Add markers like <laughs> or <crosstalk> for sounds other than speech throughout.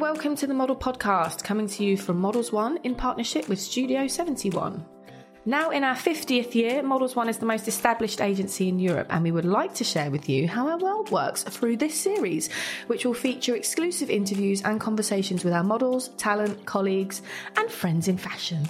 Welcome to the Model Podcast, coming to you from Models One in partnership with Studio 71. Now, in our 50th year, Models One is the most established agency in Europe, and we would like to share with you how our world works through this series, which will feature exclusive interviews and conversations with our models, talent, colleagues, and friends in fashion.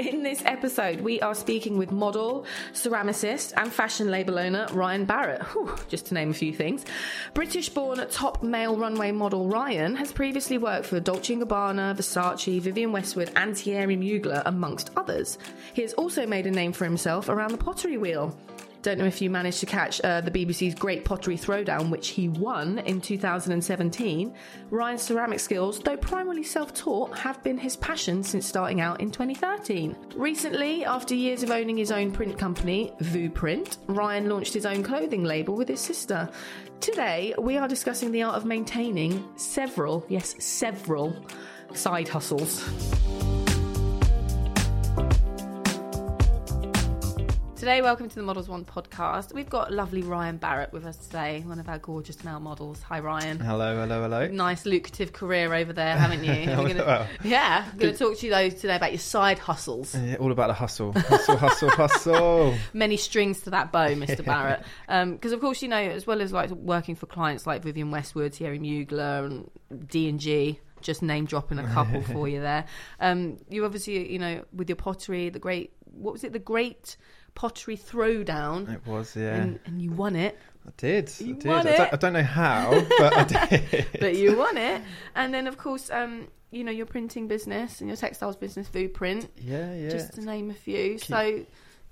In this episode, we are speaking with model, ceramicist, and fashion label owner Ryan Barrett, Whew, just to name a few things. British born top male runway model Ryan has previously worked for Dolce & Gabbana, Versace, Vivienne Westwood, and Thierry Mugler, amongst others. He has also made a name for himself around the pottery wheel. Don't know if you managed to catch uh, the BBC's Great Pottery Throwdown, which he won in 2017. Ryan's ceramic skills, though primarily self taught, have been his passion since starting out in 2013. Recently, after years of owning his own print company, VooPrint, Ryan launched his own clothing label with his sister. Today, we are discussing the art of maintaining several, yes, several side hustles. Today, welcome to the Models One podcast. We've got lovely Ryan Barrett with us today, one of our gorgeous male models. Hi, Ryan. Hello, hello, hello. Nice, lucrative career over there, haven't you? <laughs> Gonna, Well, yeah, I'm going to talk to you though today about your side hustles. yeah, all about the hustle, hustle, hustle, hustle. <laughs> Many strings to that bow, Mr. Barrett. Because of course, you know, as well as like working for clients like Vivienne Westwood, Thierry Mugler, and D and G. Just name dropping a couple <laughs> for you there. Um, you obviously, you know, with your pottery, the great, what was it, the Great Pottery Throwdown, It was, yeah. and, and you won it. I did. You I did. I, don't, I don't know how, but I <laughs> did. but you won it. And then, of course, um, you know, your printing business and your textiles business, VooPrint, yeah, yeah. just to name a few. so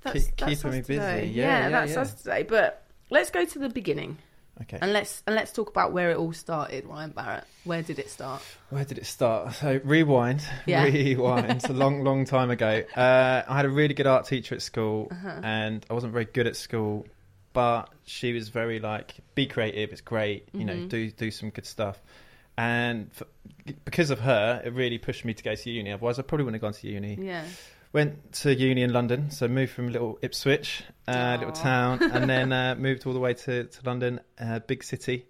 that's, keep- that's keeping us me busy. today. Yeah, yeah, that's yeah. us today. But let's go to the beginning okay. and let's and let's talk about where it all started. Ryan Barrett, where did it start? Where did it start? So rewind, Yeah. rewind. It's a long, <laughs> long time ago. Uh, I had a really good art teacher at school, Uh-huh. and I wasn't very good at school, but she was very like, be creative. It's great. You know, Mhm. do do some good stuff. And f because of her, it really pushed me to go to uni. Otherwise, I probably wouldn't have gone to uni. Yeah, Went to uni in London, so moved from a little Ipswich, uh, little town, and then uh, <laughs> moved all the way to, to London, uh, big city,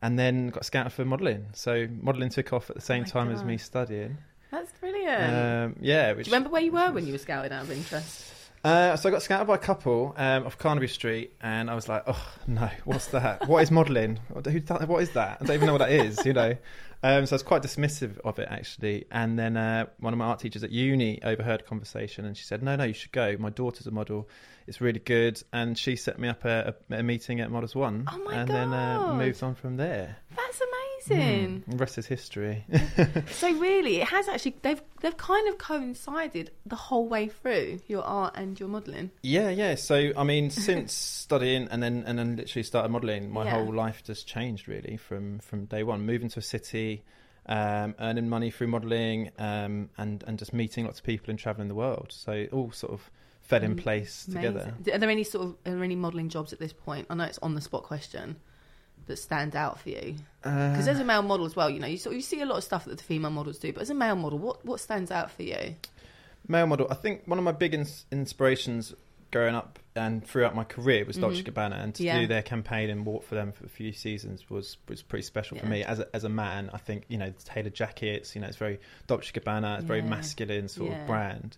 and then got scouted for modelling. So modelling took off at the same my time as me studying. that's brilliant. Um, yeah, do you remember where you were when you were scouted out of interest? uh, so I got scouted by a couple um, off Carnaby Street, and I was like, "Oh no, what's that? What is modelling? What is that? I don't even know what that is." You know. <laughs> Um, so I was quite dismissive of it actually, and then uh, one of my art teachers at uni overheard a conversation, and she said, "No, no, you should go. My daughter's a model. It's really good." And she set me up a, a, a meeting at Models One, Oh my and then uh, moved on from there. That's amazing. Mm, the rest is history. <laughs> So <laughs> really, it has actually they've they've kind of coincided the whole way through your art and your modelling. Yeah, yeah. So I mean, since studying and then and then literally started modelling, my Yeah. whole life just changed really from from day one. Moving to a city, um, earning money through modelling, um, and and just meeting lots of people and travelling the world. So all sort of fed in Mm, place together. Are there any sort of are there any modelling jobs at this point? I know it's on the spot question that stand out for you because Uh, as a male model as well, you know, you sort of, you see a lot of stuff that the female models do, but as a male model, what what stands out for you? male model. I think one of my big ins- inspirations growing up and throughout my career was Dolce Mhm. Gabbana, and to Yeah. do their campaign and walk for them for a few seasons was was pretty special for me as a, as a man. I think you know the tailored jackets, you know, it's very Dolce Gabbana, it's very masculine sort Yeah. of brand.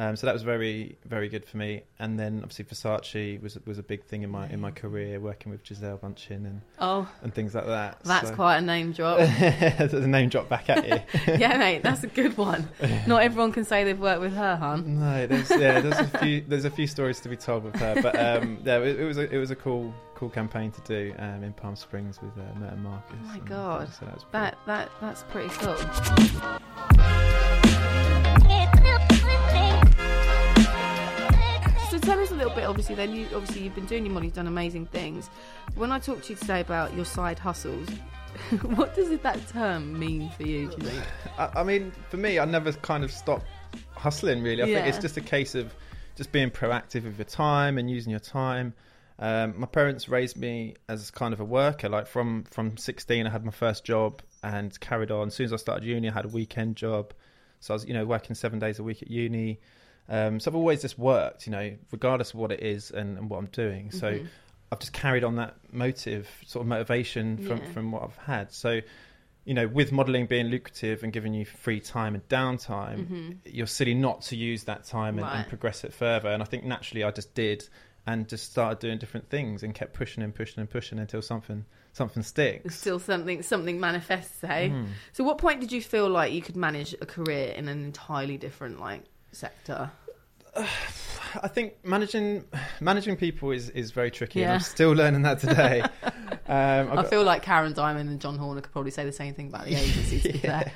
Um, so that was very very good for me. And then obviously Versace was was a big thing in my in my career, working with Gisele Bündchen and, Oh, and things like that. that's So- quite a name drop. <laughs> There's a name drop back at you. <laughs> yeah, mate, that's a good one. <laughs> Not everyone can say they've worked with her, hun. No, there's yeah, there's a few there's a few stories to be told with her, but um, yeah, it, it was a, it was a cool cool campaign to do um, in Palm Springs with uh, Mert and Marcus. Oh my God. so that That that that's pretty cool. Little bit. Obviously, then you obviously you've been doing your model, you've done amazing things. When I talked to you today about your side hustles, <laughs> what does that term mean for you? Do you think? I, I mean, for me, I never kind of stopped hustling. Really, I think it's just a case of just being proactive with your time and using your time. Um, my parents raised me as kind of a worker. Like from from 16, I had my first job and carried on. As soon as I started uni, I had a weekend job. So I was, you know, working seven days a week at uni. Um, so I've always just worked, you know, regardless of what it is and, and what I'm doing. So Mhm. I've just carried on that motive, sort of motivation from, Yeah. from what I've had. So, you know, with modelling being lucrative and giving you free time and downtime, Mhm. you're silly not to use that time and, and progress it further. And I think naturally I just did and just started doing different things and kept pushing and pushing and pushing until something something sticks. Still something something manifests, eh? Mm. So, what point did you feel like you could manage a career in an entirely different like sector? <sighs> I think managing managing people is, is very tricky, and Yeah. I'm still learning that today. <laughs> um, I've I got- feel like Karen Diamond and John Horner could probably say the same thing about the <laughs> agency. To be fair.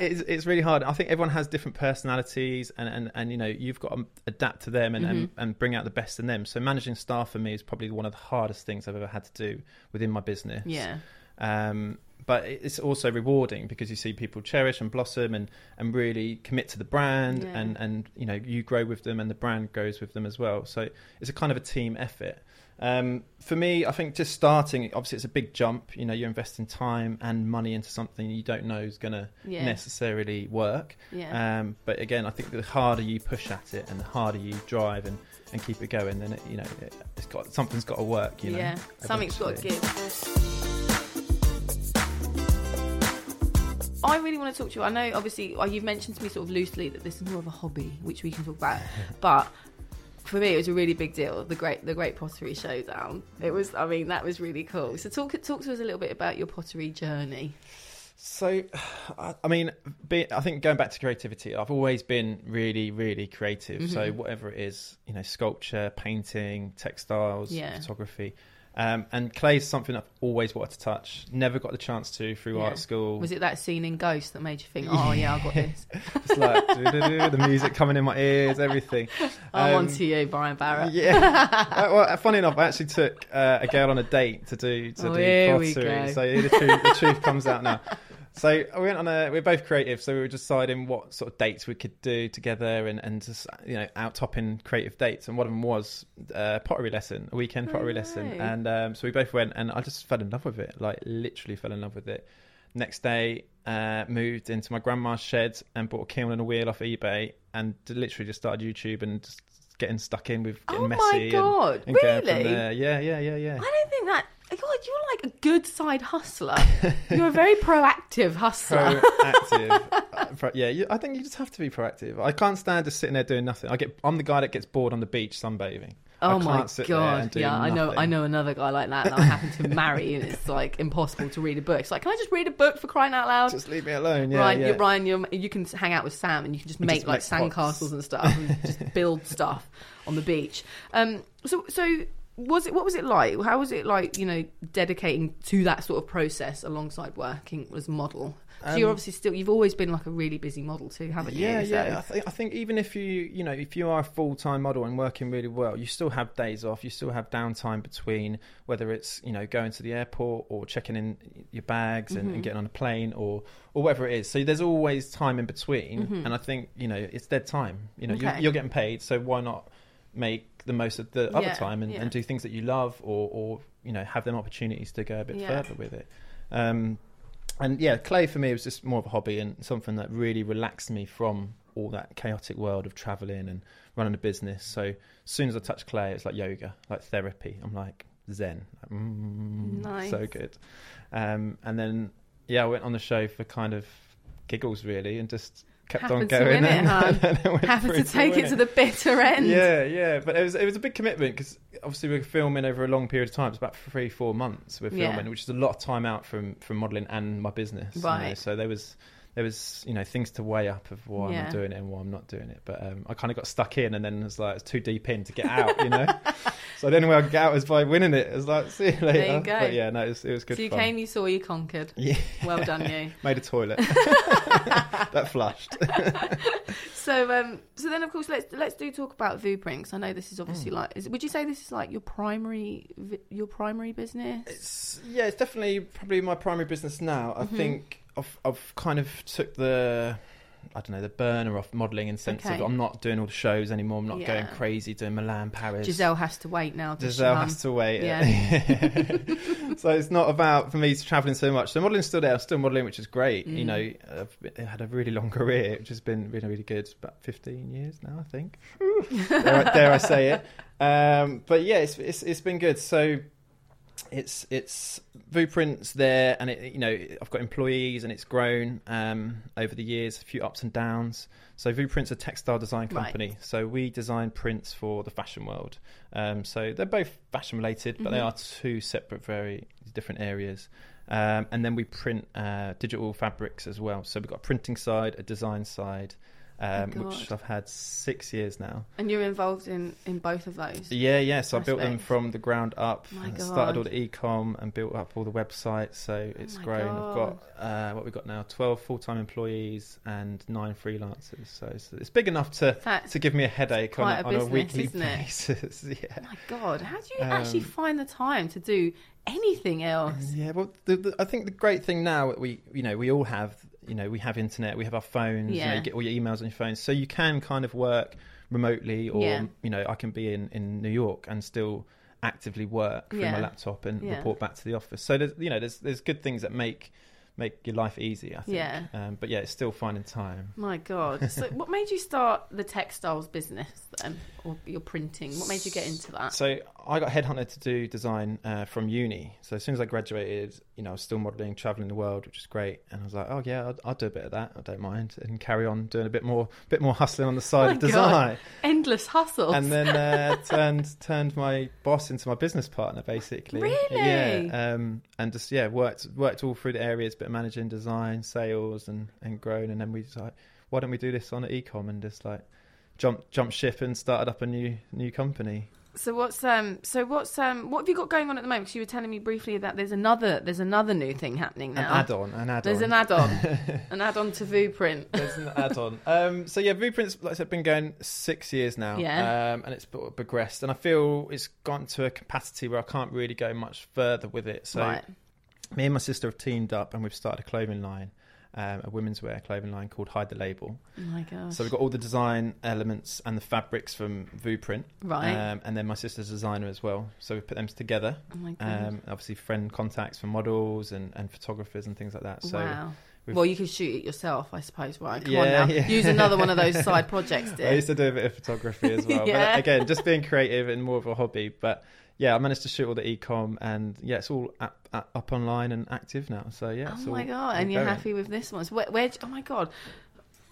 it's, it's really hard. I think everyone has different personalities, and, and, and you know you've got to adapt to them and, and, Mm-hmm. and bring out the best in them. So managing staff for me is probably one of the hardest things I've ever had to do within my business. yeah, Um, but it's also rewarding because you see people cherish and blossom and, and really commit to the brand, Yeah. and, and you know you grow with them, and the brand grows with them as well. So it's a kind of a team effort. Um, for me, I think just starting, obviously, it's a big jump. You know, you're investing time and money into something you don't know is going to Yeah. necessarily work. yeah. Um, but again, I think the harder you push at it and the harder you drive and, and keep it going, then it, you know it, it's got something's got to work. You know, yeah, something's got to give. I really want to talk to you. I know, obviously, uh, you've mentioned to me sort of loosely that this is more of a hobby, which we can talk about. <laughs> but for me, it was a really big deal. The great, the Great Pottery Showdown. It was. I mean, that was really cool. So talk, talk to us a little bit about your pottery journey. So, <sighs> I, I mean, be, I think going back to creativity, I've always been really, really creative. Mm-hmm. So whatever it is, you know, sculpture, painting, textiles, Yeah. photography. Um, and clay is something I've always wanted to touch. Never got the chance to through Yeah. art school. Was it that scene in Ghost that made you think, "Oh yeah, I got this. <laughs> It's like the music coming in my ears, everything. <laughs> I'm Um, on to you, Ryan Barrett." Yeah. <laughs> Uh, well, funny enough, I actually took uh, a girl on a date to do to Oh, do pottery. So the truth, the truth comes out now. So we went on a. We're both creative, so we were deciding what sort of dates we could do together, and and just you know out topping creative dates. And one of them was a pottery lesson, a weekend pottery No lesson. And um, so we both went, and I just fell in love with it. Like literally fell in love with it. Next day, uh, moved into my grandma's shed and bought a kiln and a wheel off eBay, and literally just started YouTube and just getting stuck in with getting Oh my messy. and- God, and, from really? there. Yeah, yeah, yeah, yeah. I don't think that. God, you're like a good side hustler. You're a very proactive hustler. Proactive. <laughs> Uh, pro- yeah, you, I think you just have to be proactive. I can't stand just sitting there doing nothing. I get. I'm the guy that gets bored on the beach sunbathing. I Oh my can't sit there and god! do Yeah, I know. I know another guy like that that I happen to marry, and it's like impossible to read a book. It's like, can I just read a book for crying out loud? Just leave me alone. Yeah, Ryan, yeah. you, Ryan, you're, you can hang out with Sam, and you can just make just like make sandcastles and stuff, and just build stuff on the beach. Um, so, so was it? What was it like? How was it like? You know, dedicating to that sort of process alongside working as model. So you're Um, obviously still. You've always been like a really busy model too, haven't you? Yeah, So- yeah. I think I think even if you you know if you are a full time model and working really well, you still have days off. You still have downtime between whether it's you know going to the airport or checking in your bags and, Mm-hmm. and getting on a plane or or whatever it is. So there's always time in between, and I think you know it's dead time. You know Mm-hmm. Okay. you're, you're getting paid, so why not make the most of the other time and, yeah. and do things that you love or or you know have them opportunities to go a bit Yeah. further with it. Um, and yeah, clay for me was just more of a hobby and something that really relaxed me from all that chaotic world of traveling and running a business. So as soon as I touch clay, it's like yoga, like therapy. I'm like zen, like, mm, Nice. so good. Um, and then yeah, I went on the show for kind of giggles really, and just kept on Happened to going. win it, <laughs> huh? and then went Having through to take win it to the bitter <laughs> end. yeah, yeah, but it was it was a big commitment because obviously we're filming over a long period of time. It's about three, four months we're Yeah. filming, which is a lot of time out from from modelling and my business. you know. Right. So there was there was you know things to weigh up of why Yeah. I'm doing it and why I'm not doing it. But um, I kind of got stuck in, and then it was like it's too deep in to get out, you know. <laughs> so the only way I could get out was by winning it. It's like see you later. There you go. But yeah, no, it was, it was good so you fun. came, you saw, you conquered. Yeah, Well done, you. <laughs> made a toilet <laughs> that flushed. So, um, so then of course let's let's do talk about VooPrint I know this is Mm. obviously like. Is, would you say this is like your primary your primary business? It's yeah, it's definitely probably my primary business now. I Mhm. think I've I've kind of took the I don't know the burner off modelling in the sense Okay. of I'm not doing all the shows anymore. I'm not going crazy doing Milan, Paris. Gisele has to wait now. Gisele has to wait. Yeah. <laughs> so it's not about for me traveling so much. So modeling's still there. I'm still modelling, which is great. You Mm. know, I've had a really long career, which has been really really good. About 15 years now, I think. <laughs> dare, I, dare I say it? Um, but yeah, it's, it's it's been good. So it's it's VooPrint's there, and it you know I've got employees, and it's grown um, over the years, a few ups and downs. So VooPrint's a textile design Right. company. So we design prints for the fashion world. Um, so they're both fashion related, but they Mhm. are two separate, very different areas. Um, and then we print uh, digital fabrics as well. So we've got a printing side, a design side, um, Oh, which I've had six years now. And you're involved in in both of those. Yeah, yeah. So I built them from the ground up. My God. started all the e-com and built up all the websites. So it's my grown. God. I've got uh, what we've got now: twelve full-time employees and nine freelancers. So it's, it's big enough to That's to give me a headache on, a on a weekly basis. <laughs> yeah. my God, how do you actually Um, find the time to do anything else? Yeah, well, the, the, I think the great thing now that we, you know, we all have, you know, we have internet, we have our phones, you, know, Yeah. you get all your emails on your phone, so you can kind of work remotely, or Yeah. you know, I can be in in New York and still actively work through Yeah. my laptop and Yeah. report back to the office. So there's, you know, there's there's good things that make make your life easy. I think. Yeah. Um, but yeah, it's still finding time. My God. So, <laughs> what made you start the textiles business then, or your printing? What made you get into that? So I got headhunted to do design uh, from uni. So as soon as I graduated, you know, I was still modelling, traveling the world, which is great. And I was like, oh yeah, I'll, I'll do a bit of that. I don't mind, and carry on doing a bit more, bit more hustling on the side My of God. design. Endless hustles. And then uh, <laughs> turned turned my boss into my business partner, basically. Really? Yeah. Um, and just yeah, worked worked all through the areas, but managing design, sales, and and grown. And then we decided, why don't we do this on ecom and just like jump jump ship and started up a new new company. So what's um so what's um what have you got going on at the moment? Because you were telling me briefly that there's another there's another new thing happening now. An add-on, an add-on. There's an add-on, <laughs> an add-on to VooPrint. There's an add-on. Um, so yeah, VooPrint's like I said, been going six years now. Yeah. Um, and it's progressed, and I feel it's gone to a capacity where I can't really go much further with it. So right. me and my sister have teamed up, and we've started a clothing line, um, a women's wear clothing line called Hide the Label. Oh my gosh. So we've got all the design elements and the fabrics from VooPrint, right. um, and then my sister's designer as well. So we put them together. oh my god. Um, obviously, friend contacts for models and, and photographers and things like that. So wow. we've- Well, you can shoot it yourself, I suppose. Right. Come Yeah, on now. yeah. Use another one of those <laughs> side projects, I used to do a bit of photography as well. <laughs> Yeah. But again, just being creative and more of a hobby. But yeah, I managed to shoot all the ecom and yeah, it's all up, up, up online and active now. So yeah. oh my all- god! And you're going. happy with this one? So where? where oh my god,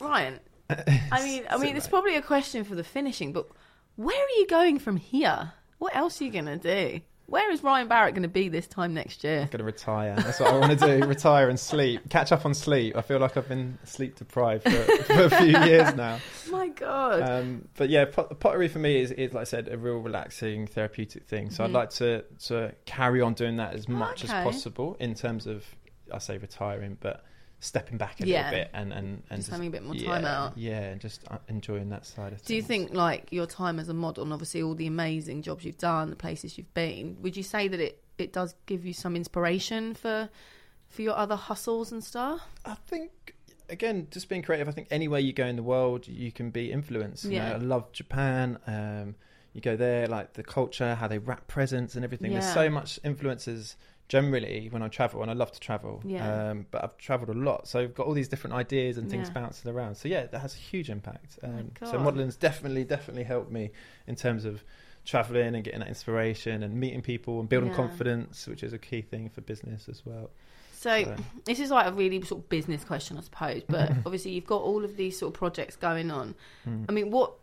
Ryan. <laughs> I mean, I mean, it's probably a question for the finishing, but where are you going from here? What else are you going to do? Where is Ryan Barrett going to be this time next year? I'm gonna retire. That's what I want to do. <laughs> retire and sleep. Catch up on sleep. I feel like I've been sleep deprived for, for a few years now. <laughs> my god! Um, but yeah, pot- pottery for me is, is like I said, a real relaxing, therapeutic thing. So Mhm. I'd like to to carry on doing that as much Okay. as possible in terms of I say retiring, but stepping back a Yeah. little bit and and, and Just having a bit more time yeah, out. Yeah, and just uh, enjoying that side of things. Do you think, like your time as a model, and obviously all the amazing jobs you've done, the places you've been, would you say that it, it does give you some inspiration for for your other hustles and stuff? I think again, just being creative. I think anywhere you go in the world, you can be influenced. You Yeah. know, I love Japan. Um, you go there, like the culture, how they wrap presents and everything. There's so much influences generally when I travel, and I love to travel. Yeah. Um, but I've travelled a lot, so I've got all these different ideas and things Yeah. bouncing around. So yeah, that has a huge impact. Um, so God. modeling's definitely, definitely helped me in terms of traveling and getting that inspiration and meeting people and building Yeah. confidence, which is a key thing for business as well. So So- this is like a really sort of business question, I suppose. But <laughs> obviously, you've got all of these sort of projects going on. Mm. I mean, what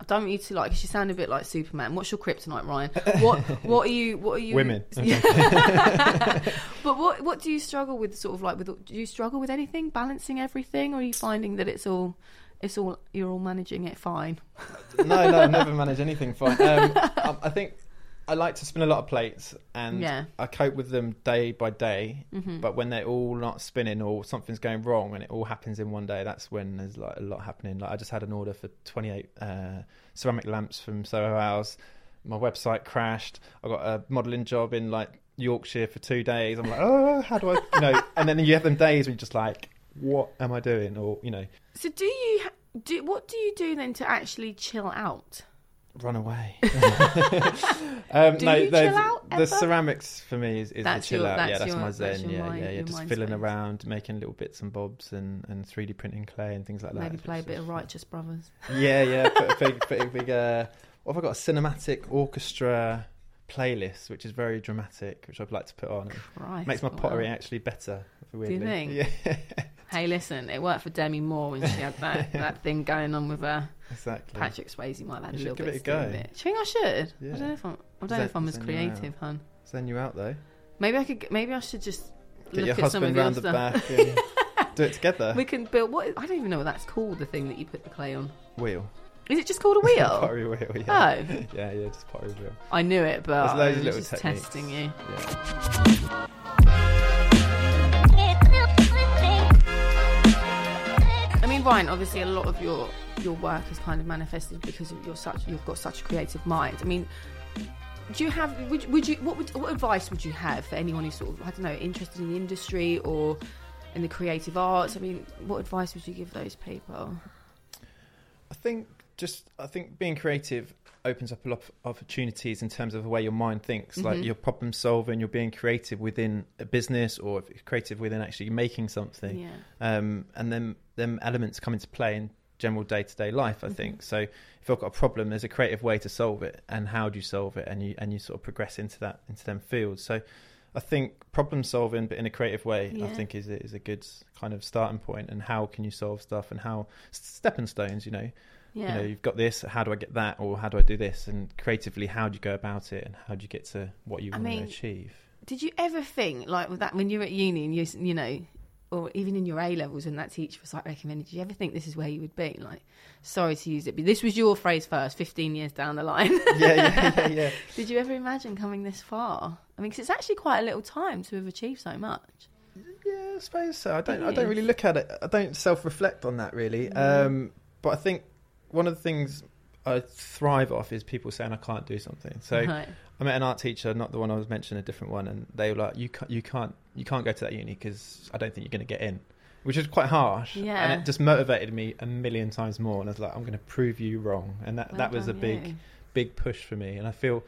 I don't want you to like. 'cause you sound a bit like Superman. What's your kryptonite, Ryan? What <laughs> What are you? What are you? Women. <laughs> <laughs> But what What do you struggle with? Sort of like with. Do you struggle with anything? Balancing everything, or are you finding that it's all, it's all you're all managing it fine? no, no, I've never managed anything fine. Um, I, I think I like to spin a lot of plates, and Yeah. I cope with them day by day. Mm-hmm. But when they're all not spinning or something's going wrong, and it all happens in one day, that's when there's like a lot happening. Like I just had an order for 28 uh, ceramic lamps from Soho House. My website crashed. I got a modelling job in like Yorkshire for two days. I'm like, oh, how do I, you know? <laughs> And then you have them days when you're just like, what am I doing? Or you know, So do you do? What do you do then to actually chill out? Run away. <laughs> <laughs> um, Do no, you the, chill out the ever? ceramics for me is, is That's the chill your- out. that's yeah, that's your- my that's zen. your yeah, mind- yeah, yeah. your Just mind fiddling space. around, making little bits and bobs, and, and 3D printing clay and things like that. Maybe play a bit of Righteous Brothers. Yeah, yeah. Put a big, <laughs> put a big. Uh, what have I got? A cinematic orchestra playlist, which is very dramatic, which I'd like to put on. It Right. makes my pottery actually better. Weirdly. you think? Yeah, Hey, listen, it worked for Demi Moore when she had that, <laughs> that thing going on with her. exactly. Patrick Swayze might have had You a little give bit it a go. it. Do you think I should? Yeah. I don't know if I'm. I don't know if I'm as zen you out. creative, hun. Send you out though. Maybe I could. Maybe I should just Get look your at some of husband your round the stuff. back <laughs> and do it together. We can build. What I don't even know what that's called. The thing that you put the clay on. Wheel. Is it just called a wheel? <laughs> pottery wheel. Yeah. Oh, Yeah, yeah, just pottery wheel. I knew it, but There's loads I of was little just techniques. testing you. Yeah. Ryan, obviously, a lot of your your work is kind of manifested because of your such you've got such a creative mind. I mean, do you have would, would you what would what advice would you have for anyone who's sort of I don't know interested in the industry or in the creative arts? I mean, what advice would you give those people? I think just I think being creative opens up a lot of opportunities in terms of the way your mind thinks. Like Mhm. you're problem solving, you're being creative within a business or creative within actually making something. Yeah, Um, and then them elements come into play in general day to day life. I Mhm. think so. If I've got a problem, there's a creative way to solve it, and how do you solve it? And you and you sort of progress into that into them fields. So. I think problem solving, but in a creative way, I think is is a good kind of starting point. And how can you solve stuff? And how stepping stones, you know, yeah. you know you've got this how do i get that or how do i do this and creatively how do you go about it and how do you get to what you I want mean, to achieve Did you ever think like with that when you were at uni and you you know, or even in your A levels and that teacher was like recommended? Did you ever think this is where you would be? Like, sorry to use it, but this was your phrase first. Fifteen years down the line, <laughs> yeah yeah yeah yeah <laughs> did you ever imagine coming this far? I mean, 'cause it's actually quite a little time to have achieved so much. yeah i suppose so i don't i It don't is. really look at it i don't self-reflect on that really Mm. um but i think one of the things i thrive off is people saying i can't do something so Right. I met an art teacher, not the one I was mentioning, a different one, and they were like, "You can't, you can't, you can't go to that uni because I don't think you're going to get in," which is quite harsh. Yeah. and it just motivated me a million times more. And I was like, "I'm going to prove you wrong," and that Well that was a big, you. big push for me. And I feel,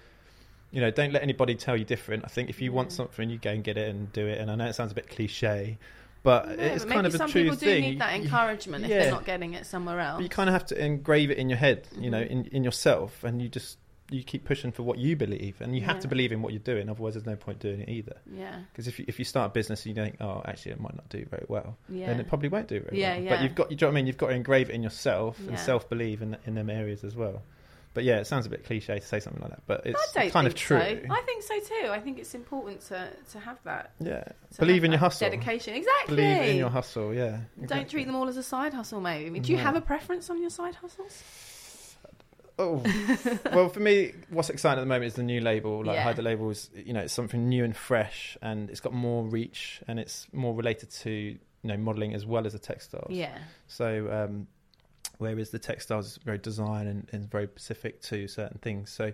you know, don't let anybody tell you different. I think if you want something, you go and get it and do it. And I know it sounds a bit cliche, but it's but kind of a some true people do thing. need that encouragement if yeah. they're not getting it somewhere else. but you kind of have to engrave it in your head, you know, Mhm. in, in yourself, and you just you keep pushing for what you believe, and you have to believe in what you're doing. Otherwise, there's no point doing it either. yeah, Because if you, if you start a business and you think, oh, actually, it might not do very well, yeah. then it probably won't do very Yeah, well. yeah. But you've got, you know what I mean? You've got to engrave it in yourself Yeah. and self believe in in them areas as well. But yeah, it sounds a bit cliche to say something like that, but it's kind of true. So. I think so too. I think it's important to to have that. Yeah, believe in your hustle. Dedication, exactly. Believe in your hustle. Yeah, Don't treat them all as a side hustle, maybe. I mean, do you No. have a preference on your side hustles? Oh, <laughs> well, for me, what's exciting at the moment is the new label. Like Yeah. the Label is, you know, it's something new and fresh, and it's got more reach, and it's more related to you know modelling as well as the textiles. Yeah, So, um, whereas the textiles is very design and, and very specific to certain things. So,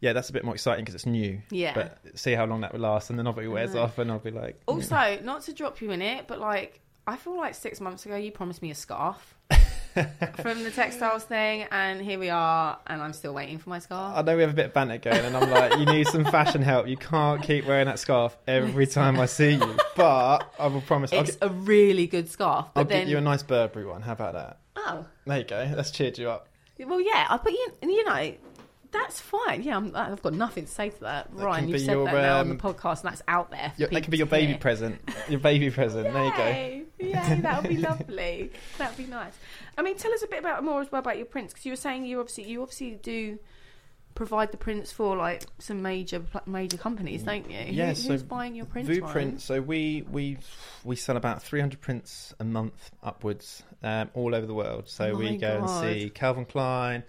yeah, that's a bit more exciting because it's new. yeah. But see how long that will last, and then obviously wears off, and I'll be like, mm. also, not to drop you in it, but like I feel like six months ago you promised me a scarf <laughs> from the textiles thing, and here we are, and I'm still waiting for my scarf. I know we have a bit of banter going, and I'm like, you need some fashion help. You can't keep wearing that scarf every time I see you. <laughs> But I will promise, I'll, it's get, a really good scarf, but I'll then get you a nice Burberry one. How about that? Oh There you go. That's cheered you up. well, yeah. I but you, you know. That's fine. Yeah, I'm, I've got nothing to say to that. That Ryan, you've said your, that now on the um, podcast, and that's out there. Your, that could be your baby hear. present. Your baby present. There you go. Yay. yeah, that would be <laughs> lovely. That would be nice. I mean, tell us a bit about more as well about your prints because you were saying you obviously you obviously do provide the prints for like some major major companies, don't you? Yeah, Who, so who's buying your prints? Vu Ryan? print. So we we we sell about 300 prints a month upwards, um, all over the world. So My we go God. and see Calvin Klein,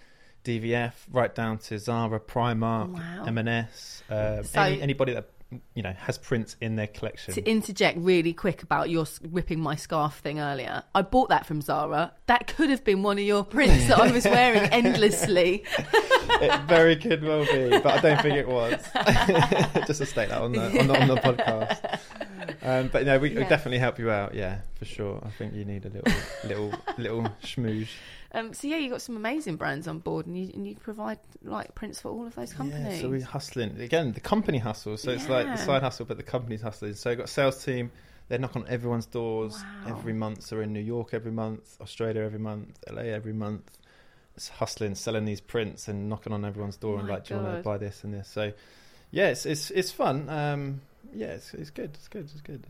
DVF, right down to Zara, Primark, Wow. M&S, um, So- any, anybody that you know has prints in their collection. To interject really quick about your ripping my scarf thing earlier, I bought that from Zara. That could have been one of your prints that I was wearing <laughs> endlessly. it very could well be, but I don't think it was. <laughs> Just to state that on the on the, on the podcast. Um, but no, we, Yeah. definitely help you out. Yeah, for sure. I think you need a little <laughs> little little schmooze. Um, so yeah, you got some amazing brands on board, and you and you provide like prints for all of those companies. Yeah, so we're hustling again. The company hustle. So it's like the side hustle, but the company's hustling. So I've got a sales team. They knock on everyone's doors Wow. every month. So we're in New York every month, Australia every month, LA every month. It's hustling, selling these prints, and knocking on everyone's door and like, do you want to buy this and this? So yeah, it's it's it's fun. Um, yeah, it's it's good. It's good. It's good.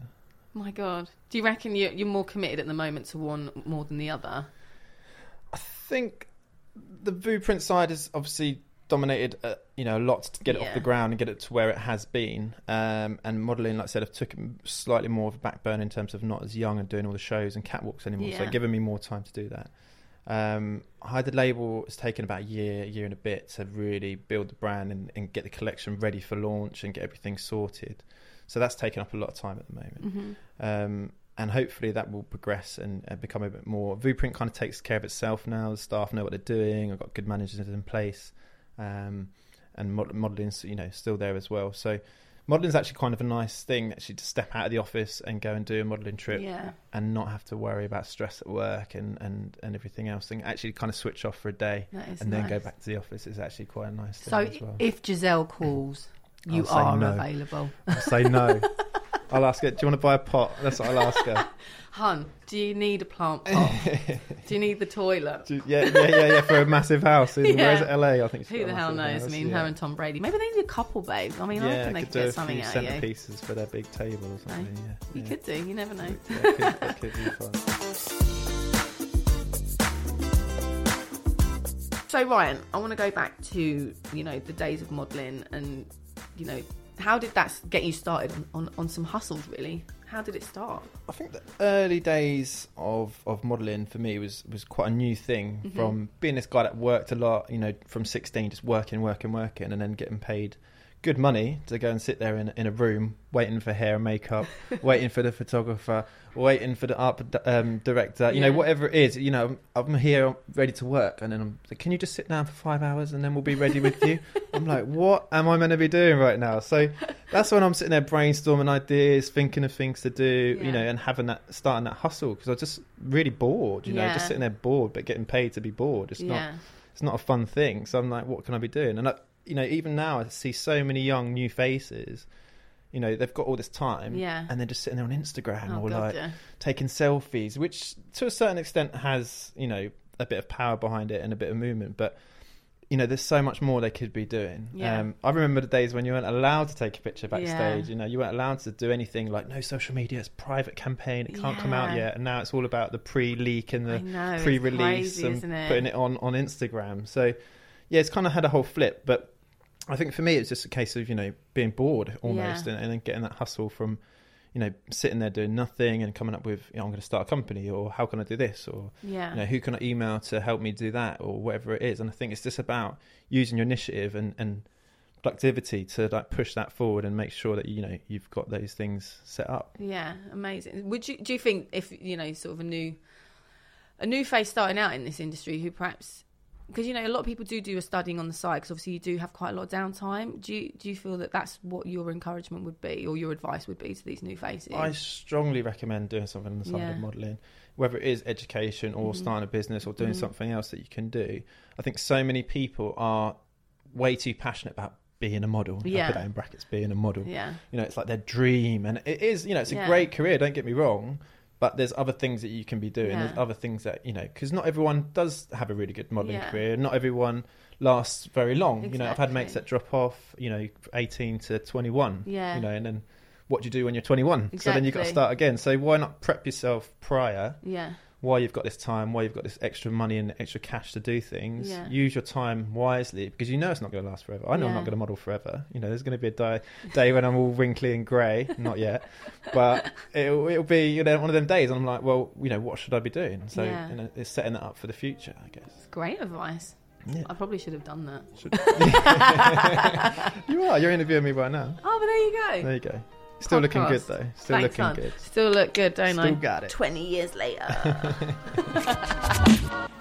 My God, do you reckon you're, you're more committed at the moment to one more than the other? I think the VooPrint side is obviously dominated, uh, you know, a lot to get it Yeah. off the ground and get it to where it has been. Um, and modelling, like I said, I've took slightly more of a backburner in terms of not as young and doing all the shows and catwalks anymore. So Yeah. giving me more time to do that. Um, Hide the label has taken about a year, a year and a bit to really build the brand and, and get the collection ready for launch and get everything sorted. So that's taken up a lot of time at the moment hmm um, and hopefully that will progress and, and become a bit more. VooPrint kind of takes care of itself now. The staff know what they're doing. I've got good managers in place, um, and mod- modeling's you know still there as well. So modeling's actually kind of a nice thing actually to step out of the office and go and do a modelling trip Yeah, and not have to worry about stress at work and, and, and everything else and actually kind of switch off for a day is and then go back to the office is actually quite a nice thing So as well. if Gisele calls, <laughs> you I'll are no. available. I'll say no. <laughs> <laughs> I'll ask her, do you want to buy a pot? That's what I'll ask her. <laughs> Hun, do you need a plant pot? <laughs> do you need the toilet? Do- Yeah, yeah, yeah, yeah, for a massive house. In, Yeah. Where's it? LA, I think. she's Who got the a hell massive knows? I house, mean, yeah. her and Tom Brady. Maybe they need a couple, babe. I mean, I reckon they could could do get a something few out of you. centerpieces for their big table or something. Yeah, You yeah. could do. You never know. Could, could be fun. So Ryan, I want to go back to you know the days of modelling and you know how did that get you started on, on, on some hustles really? How did it start? I think the early days of, of modelling for me was, was quite a new thing. Mhm. From being this guy that worked a lot, you know, from sixteen, just working, working, working, and then getting paid good money to go and sit there in in a room waiting for hair and makeup, <laughs> waiting for the photographer, waiting for the art um, director. You Yeah. know, whatever it is. You know, I'm here ready to work, and then I'm like, can you just sit down for five hours and then we'll be ready with you? <laughs> I'm like, what am I meant to be doing right now? So that's when I'm sitting there brainstorming ideas, thinking of things to do, Yeah. you know, and having that starting that hustle because I was just really bored, you know, Yeah. just sitting there bored but getting paid to be bored. It's not it's not a fun thing. So I'm like, what can I be doing? And I, you know, even now I see so many young new faces. You know, they've got all this time, Yeah. and they're just sitting there on Instagram oh or god, like yeah. taking selfies, which to a certain extent has you know a bit of power behind it and a bit of movement, but. You know, there's so much more they could be doing. Yeah. Um, I remember the days when you weren't allowed to take a picture Yeah. backstage. You know, you weren't allowed to do anything like no social media. It's a private campaign. It can't come out yet. And now it's all about the pre-leak and the know pre-release crazy, and putting it on on Instagram. So yeah, it's kind of had a whole flip. But I think for me, it's just a case of you know being bored almost, Yeah. and, and then getting that hustle from you know sitting there doing nothing and coming up with you know, I'm going to start a company or how can I do this or yeah, you know who can I email to help me do that or whatever it is. And I think it's just about using your initiative and and productivity to like push that forward and make sure that you know you've got those things set up. yeah, amazing. Would you do you think if you know sort of a new a new face starting out in this industry who perhaps because you know a lot of people do do a studying on the side because obviously you do have quite a lot of downtime. Do you do you feel that that's what your encouragement would be or your advice would be to these new faces? I strongly recommend doing something on the side Yeah. of modelling, whether it is education or Mhm. starting a business or doing Mhm. something else that you can do. I think so many people are way too passionate about being a model. I Yeah. put that in brackets, being a model. yeah, You know, it's like their dream, and it is. You know, it's a Yeah. great career. Don't get me wrong. But there's other things that you can be doing. Yeah. There's other things that you know, because not everyone does have a really good modelling Yeah. career. Not everyone lasts very long. You know, I've had mates that drop off. You know, 18 to 21. Yeah. You know, and then what do you do when you're 21? So then you've got to start again. So why not prep yourself prior? Yeah. Why you've got this time? Why you've got this extra money and extra cash to do things? Yeah. Use your time wisely because you know it's not going to last forever. I know I'm not going to model forever. You know, there's going to be a day, day when I'm all wrinkly and grey. Not yet, but it'll, it'll be you know one of them days. And I'm like, well, you know, what should I be doing? So Yeah. you know, it's setting that up for the future, I guess. It's great advice. Yeah. I probably should have done that. <laughs> <laughs> You are. You're interviewing me right now. Oh, but there you go. There you go. Still looking good though. Still Thanks, looking hon. good. Still look good, don't I? Still got it. 20 years later. <laughs> <laughs>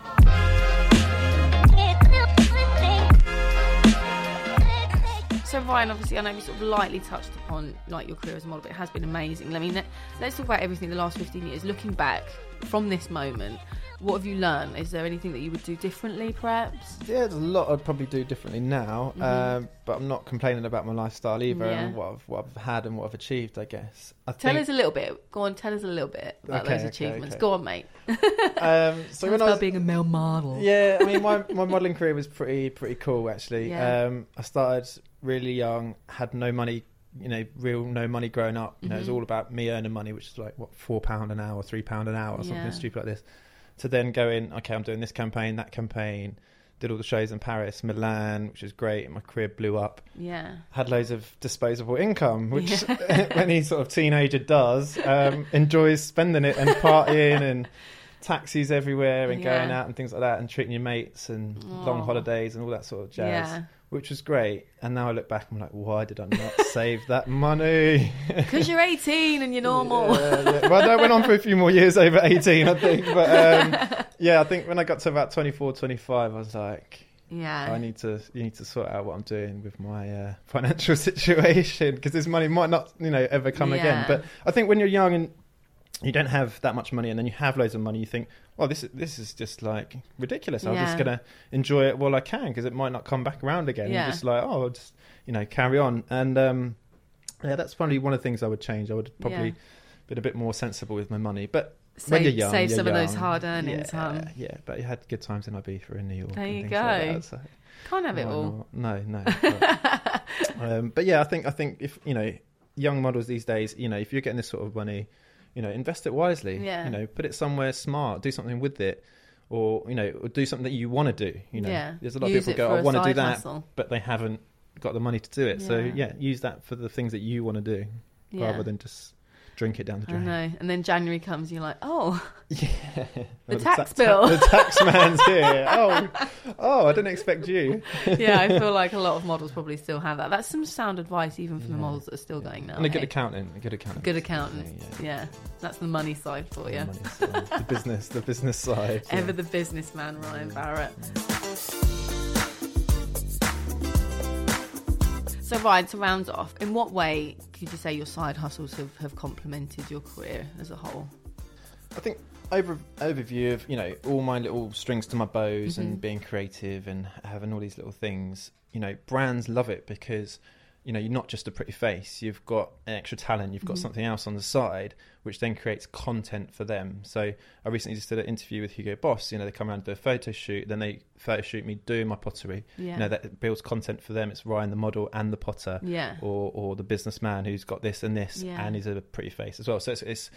so Ryan, obviously, I know we sort of lightly touched upon like your career as a model, but it has been amazing. I mean, let- let's talk about everything the last 15 years. Looking back from this moment, what have you learned? Is there anything that you would do differently, perhaps? Yeah, there's a lot I'd probably do differently now, Mhm. um, but I'm not complaining about my lifestyle either Yeah. and what I've, what I've had and what I've achieved. I guess. I Tell think, us a little bit. Go on, tell us a little bit about Okay, those okay, achievements. okay. Go on, mate. <laughs> Um, so Tell when us I about was, being a male model. yeah, I mean, my, my modelling career was pretty pretty cool actually. <laughs> Yeah. Um, I started really young, had no money, you know, real no money growing up. You know, it was Mhm. all about me earning money, which is like what four pound an hour, three pound an hour, or something Yeah. stupid like this. To then go in, okay, I'm doing this campaign, that campaign. Did all the shows in Paris, Milan, which was great. My career blew up. Yeah. had loads of disposable income, which <laughs> any sort of teenager does, um, enjoys spending it and partying and taxis everywhere and going out and things like that and treating your mates and long holidays and all that sort of jazz, Yeah. Which was great. And now I look back, and I'm like, why did I not <laughs> save that money? Because you're 18 and you're normal. Yeah, yeah. Well, that went on for a few more years over 18, I think. But um, <laughs> yeah, I think when I got to about 24, 25, I was like, Yeah. I need to you need to sort out what I'm doing with my uh, financial <laughs> situation because this money might not you know ever come again. But I think when you're young and you don't have that much money and then you have loads of money, you think, well, this is this is just like ridiculous. I'm just gonna enjoy it while I can because it might not come back around again. Yeah. You're just like, oh, I'll just you know carry on and. um yeah, that's probably one of the things I would change. I would probably Yeah. been a bit more sensible with my money. But Save, when you're young, save you're some of those hard earnings, yeah, hon. Yeah, but you had good times in Ibiza in New York. There and you things like go. that, so- Can't have it all. not? No, no. <laughs> But, um, but yeah, I think I think if you know young models these days, you know, if you're getting this sort of money, you know, invest it wisely. Yeah. You know, put it somewhere smart. Do something with it, or you know, or do something that you want to do. You know, yeah. there's a lot Use of people go, I want to do that, hustle. but they haven't got the money to do it. So Yeah. yeah, use that for the things that you want to do, Yeah. rather than just drink it down the I drain. know. And then January comes, you're like, oh, <laughs> Yeah. The tax ta- bill. the tax man's here. <laughs> Oh, oh, I didn't expect you. <laughs> yeah. I feel like a lot of models probably still have that. That's some sound advice, even from the models that are still going now. and a good hey? accountant. A good accountant. Good accountant. Yeah. Yeah, that's the money side for The you. money side, the business, the business side. yeah. Ever the businessman, Ryan Barrett. So, Ryan, to round off, in what way could you say your side hustles have, have complemented your career as a whole? I think over overview of you know all my little strings to my bows Mhm. and being creative and having all these little things. You know, brands love it because you know you're not just a pretty face. You've got an extra talent. You've got Mhm. something else on the side, which then creates content for them. So I recently just did an interview with Hugo Boss. You know, they come around and do a photo shoot. Then they photo shoot me doing my pottery. Yeah. You know, that builds content for them. It's Ryan the model and the potter. yeah. or or the businessman who's got this and this Yeah. and he's a pretty face as well. So it's, it's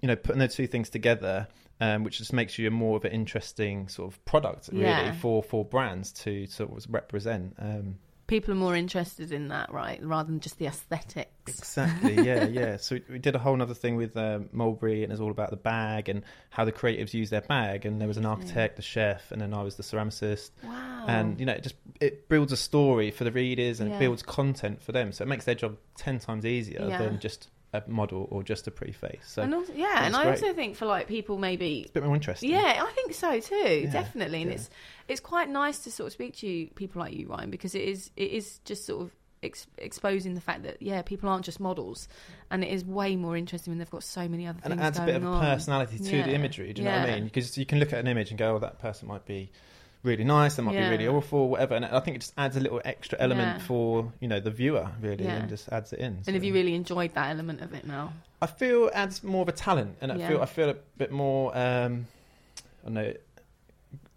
you know putting those two things together, um, which just makes you a more of an interesting sort of product really Yeah. for for brands to sort of represent. Um, People are more interested in that, right? Rather than just the aesthetics. exactly, yeah, <laughs> yeah. So we, did a whole other thing with um, Mulberry, and it's all about the bag and how the creatives use their bag. And there was an architect, the chef, and then I was the ceramicist. Wow. and you know it just it builds a story for the readers and Yeah. it builds content for them so it makes their job 10 times easier Yeah. than just a model or just a pretty face so and also, yeah, and I great. also think for like people maybe a bit more interesting Yeah, I think so too. Yeah, definitely, and yeah. it's it's quite nice to sort of speak to you, people like you, Ryan, because it is it is just sort of ex- exposing the fact that yeah, people aren't just models, and it is way more interesting when they've got so many other things. and it adds a bit of a on. personality to Yeah. the imagery do you know what i mean because you can look at an image and go oh that person might be really nice they might Yeah. be really awful whatever and i think it just adds a little extra element Yeah. for you know the viewer really and just adds it in And have you really enjoyed that element of it now? I feel it adds more of a talent, and I feel I feel a bit more. Um, I don't know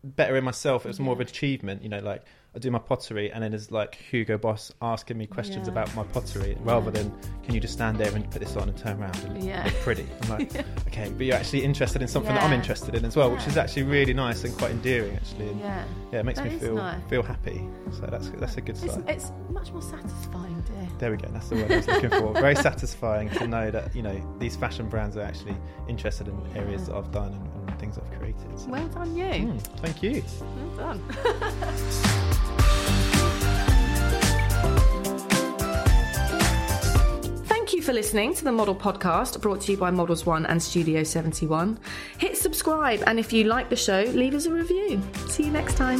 better in myself. It was more of an achievement. You know, like I do my pottery, and then there's like Hugo Boss asking me questions Yeah. about my pottery, rather than can you just stand there and put this on and turn around and Yeah. look pretty. I'm like, <laughs> okay, but you're actually interested in something that I'm interested in as well, which is actually really nice and quite endearing actually. And Yeah. yeah, it makes That me feel nice. feel happy. So that's that's a good It's, sign. it's much more satisfying, dear. There we go. That's the word I was looking for. Very satisfying to know that you know these fashion brands are actually interested in <laughs> areas that I've done and, and things I've created. So, Well done, you. mm, thank you. Well done. <laughs> Thank you for listening to the Model Podcast brought to you by Models One and Studio 71. Hit subscribe, and if you like the show, leave us a review. See you next time.